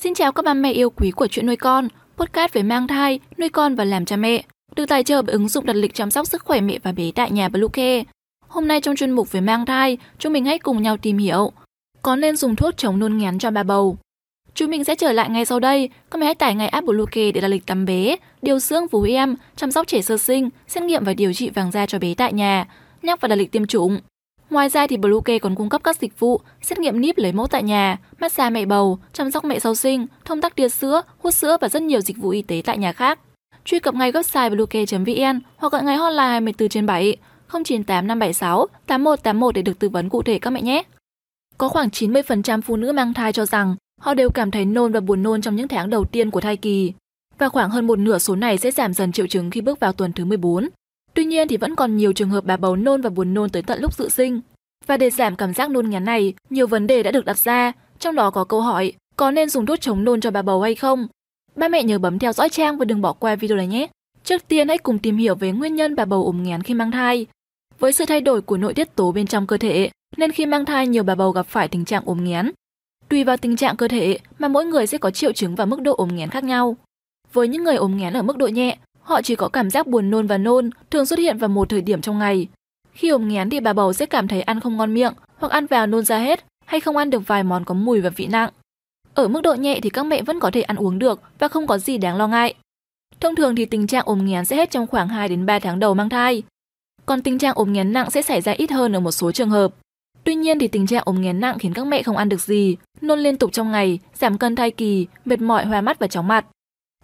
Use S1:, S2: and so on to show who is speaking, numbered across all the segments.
S1: Xin chào các bà mẹ yêu quý của chuyện nuôi con, podcast về mang thai, nuôi con và làm cha mẹ, được tài trợ bởi ứng dụng đặt lịch chăm sóc sức khỏe mẹ và bé tại nhà Bluecare. Hôm nay trong chuyên mục về mang thai, chúng mình hãy cùng nhau tìm hiểu có nên dùng thuốc chống nôn ngén cho bà bầu. Chúng mình sẽ trở lại ngay sau đây. Các mẹ hãy tải ngay app Bluecare để đặt lịch tắm bé, điều dưỡng vú em, chăm sóc trẻ sơ sinh, xét nghiệm và điều trị vàng da cho bé tại nhà, nhắc và đặt lịch tiêm chủng. Ngoài ra thì Bluecare còn cung cấp các dịch vụ xét nghiệm níp lấy mẫu tại nhà, massage mẹ bầu, chăm sóc mẹ sau sinh, thông tắc tia sữa, hút sữa và rất nhiều dịch vụ y tế tại nhà khác. Truy cập ngay website bluecare.vn hoặc gọi ngay hotline 24 trên 7 098 576 8181 để được tư vấn cụ thể các mẹ nhé. Có khoảng 90% phụ nữ mang thai cho rằng họ đều cảm thấy nôn và buồn nôn trong những tháng đầu tiên của thai kỳ. Và khoảng hơn một nửa số này sẽ giảm dần triệu chứng khi bước vào tuần thứ 14. Tuy nhiên thì vẫn còn nhiều trường hợp bà bầu nôn và buồn nôn tới tận lúc dự sinh. Và để giảm cảm giác nôn ngén này, nhiều vấn đề đã được đặt ra, trong đó có câu hỏi có nên dùng thuốc chống nôn cho bà bầu hay không? Ba mẹ nhớ bấm theo dõi trang và đừng bỏ qua video này nhé. Trước tiên hãy cùng tìm hiểu về nguyên nhân bà bầu ốm nghén khi mang thai. Với sự thay đổi của nội tiết tố bên trong cơ thể, nên khi mang thai nhiều bà bầu gặp phải tình trạng ốm nghén. Tùy vào tình trạng cơ thể mà mỗi người sẽ có triệu chứng và mức độ ốm nghén khác nhau. Với những người ốm nghén ở mức độ nhẹ, Họ chỉ có cảm giác buồn nôn và nôn, thường xuất hiện vào một thời điểm trong ngày. Khi ốm nghén thì bà bầu sẽ cảm thấy ăn không ngon miệng, hoặc ăn vào nôn ra hết, hay không ăn được vài món có mùi và vị nặng. Ở mức độ nhẹ thì các mẹ vẫn có thể ăn uống được và không có gì đáng lo ngại. Thông thường thì tình trạng ốm nghén sẽ hết trong khoảng 2 đến 3 tháng đầu mang thai. Còn tình trạng ốm nghén nặng sẽ xảy ra ít hơn ở một số trường hợp. Tuy nhiên thì tình trạng ốm nghén nặng khiến các mẹ không ăn được gì, nôn liên tục trong ngày, giảm cân thai kỳ, mệt mỏi, hoa mắt và chóng mặt.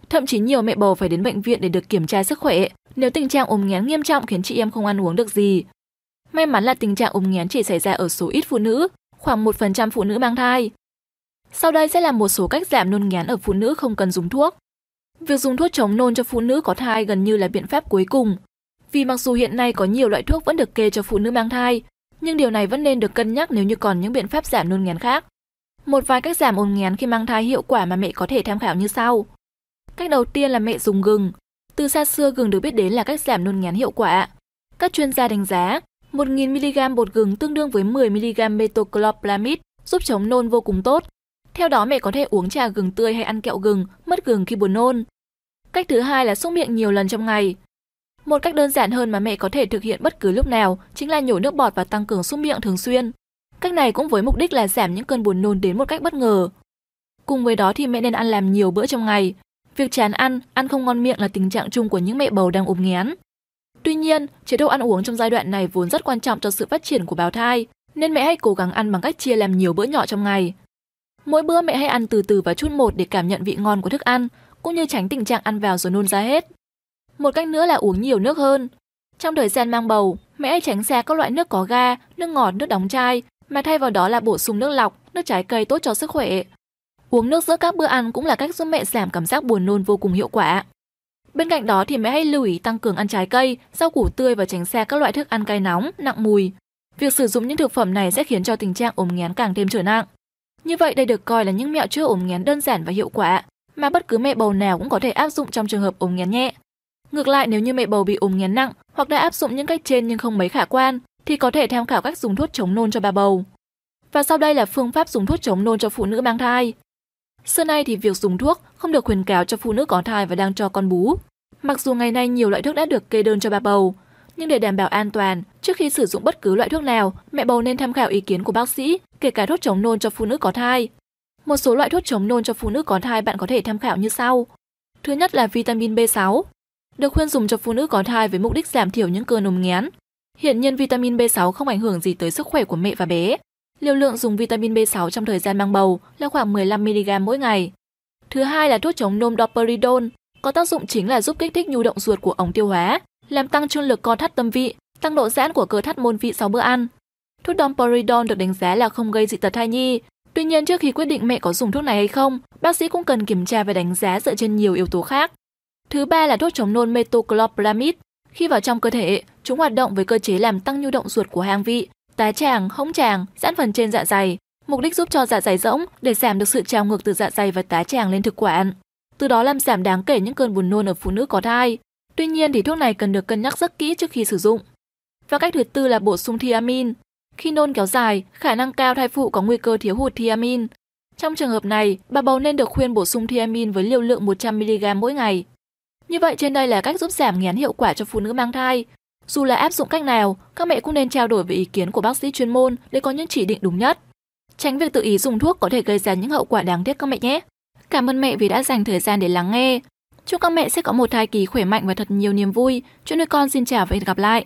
S1: Thậm chí nhiều mẹ bầu phải đến bệnh viện để được kiểm tra sức khỏe nếu tình trạng ốm nghén nghiêm trọng khiến chị em không ăn uống được gì. May mắn là tình trạng ốm nghén chỉ xảy ra ở số ít phụ nữ, khoảng 1% phụ nữ mang thai. Sau đây sẽ là một số cách giảm nôn ngén ở phụ nữ không cần dùng thuốc. Việc dùng thuốc chống nôn cho phụ nữ có thai gần như là biện pháp cuối cùng. Vì mặc dù hiện nay có nhiều loại thuốc vẫn được kê cho phụ nữ mang thai, nhưng điều này vẫn nên được cân nhắc nếu như còn những biện pháp giảm nôn ngén khác. Một vài cách giảm ốm nghén khi mang thai hiệu quả mà mẹ có thể tham khảo như sau. Cách đầu tiên là mẹ dùng gừng. Từ xa xưa gừng được biết đến là cách giảm nôn ngén hiệu quả. Các chuyên gia đánh giá 1.000mg bột gừng tương đương với 10mg metoclopramide giúp chống nôn vô cùng tốt. Theo đó mẹ có thể uống trà gừng tươi hay ăn kẹo gừng, mất gừng khi buồn nôn. Cách thứ hai là xúc miệng nhiều lần trong ngày. Một cách đơn giản hơn mà mẹ có thể thực hiện bất cứ lúc nào chính là nhổ nước bọt và tăng cường xúc miệng thường xuyên. Cách này cũng với mục đích là giảm những cơn buồn nôn đến một cách bất ngờ. Cùng với đó thì mẹ nên ăn làm nhiều bữa trong ngày, Việc chán ăn, ăn không ngon miệng là tình trạng chung của những mẹ bầu đang ốm nghén. Tuy nhiên, chế độ ăn uống trong giai đoạn này vốn rất quan trọng cho sự phát triển của bào thai, nên mẹ hãy cố gắng ăn bằng cách chia làm nhiều bữa nhỏ trong ngày. Mỗi bữa mẹ hãy ăn từ từ và chút một để cảm nhận vị ngon của thức ăn, cũng như tránh tình trạng ăn vào rồi nôn ra hết. Một cách nữa là uống nhiều nước hơn. Trong thời gian mang bầu, mẹ hãy tránh xa các loại nước có ga, nước ngọt, nước đóng chai, mà thay vào đó là bổ sung nước lọc, nước trái cây tốt cho sức khỏe. Uống nước giữa các bữa ăn cũng là cách giúp mẹ giảm cảm giác buồn nôn vô cùng hiệu quả. Bên cạnh đó thì mẹ hãy lưu ý tăng cường ăn trái cây, rau củ tươi và tránh xa các loại thức ăn cay nóng, nặng mùi. Việc sử dụng những thực phẩm này sẽ khiến cho tình trạng ốm nghén càng thêm trở nặng. Như vậy đây được coi là những mẹo chữa ốm nghén đơn giản và hiệu quả mà bất cứ mẹ bầu nào cũng có thể áp dụng trong trường hợp ốm nghén nhẹ. Ngược lại nếu như mẹ bầu bị ốm nghén nặng hoặc đã áp dụng những cách trên nhưng không mấy khả quan thì có thể tham khảo cách dùng thuốc chống nôn cho bà bầu. Và sau đây là phương pháp dùng thuốc chống nôn cho phụ nữ mang thai. Xưa nay thì việc dùng thuốc không được khuyến cáo cho phụ nữ có thai và đang cho con bú. Mặc dù ngày nay nhiều loại thuốc đã được kê đơn cho bà bầu, nhưng để đảm bảo an toàn, trước khi sử dụng bất cứ loại thuốc nào, mẹ bầu nên tham khảo ý kiến của bác sĩ, kể cả thuốc chống nôn cho phụ nữ có thai. Một số loại thuốc chống nôn cho phụ nữ có thai bạn có thể tham khảo như sau. Thứ nhất là vitamin B6, được khuyên dùng cho phụ nữ có thai với mục đích giảm thiểu những cơn ốm nghén. Hiện nhiên vitamin B6 không ảnh hưởng gì tới sức khỏe của mẹ và bé, Liều lượng dùng vitamin B6 trong thời gian mang bầu là khoảng 15mg mỗi ngày. Thứ hai là thuốc chống nôn doperidone, có tác dụng chính là giúp kích thích nhu động ruột của ống tiêu hóa, làm tăng trương lực co thắt tâm vị, tăng độ giãn của cơ thắt môn vị sau bữa ăn. Thuốc domperidone được đánh giá là không gây dị tật thai nhi. Tuy nhiên trước khi quyết định mẹ có dùng thuốc này hay không, bác sĩ cũng cần kiểm tra và đánh giá dựa trên nhiều yếu tố khác. Thứ ba là thuốc chống nôn metoclopramide. Khi vào trong cơ thể, chúng hoạt động với cơ chế làm tăng nhu động ruột của hang vị, Tá tràng, hỗn tràng, giãn phần trên dạ dày, mục đích giúp cho dạ dày rỗng để giảm được sự trào ngược từ dạ dày và tá tràng lên thực quản. Từ đó làm giảm đáng kể những cơn buồn nôn ở phụ nữ có thai. Tuy nhiên thì thuốc này cần được cân nhắc rất kỹ trước khi sử dụng. Và cách thứ tư là bổ sung thiamin. Khi nôn kéo dài, khả năng cao thai phụ có nguy cơ thiếu hụt thiamin. Trong trường hợp này, bà bầu nên được khuyên bổ sung thiamin với liều lượng 100mg mỗi ngày. Như vậy trên đây là cách giúp giảm nghén hiệu quả cho phụ nữ mang thai. Dù là áp dụng cách nào, các mẹ cũng nên trao đổi với ý kiến của bác sĩ chuyên môn để có những chỉ định đúng nhất. Tránh việc tự ý dùng thuốc có thể gây ra những hậu quả đáng tiếc các mẹ nhé. Cảm ơn mẹ vì đã dành thời gian để lắng nghe. Chúc các mẹ sẽ có một thai kỳ khỏe mạnh và thật nhiều niềm vui. Chuyện nuôi con xin chào và hẹn gặp lại.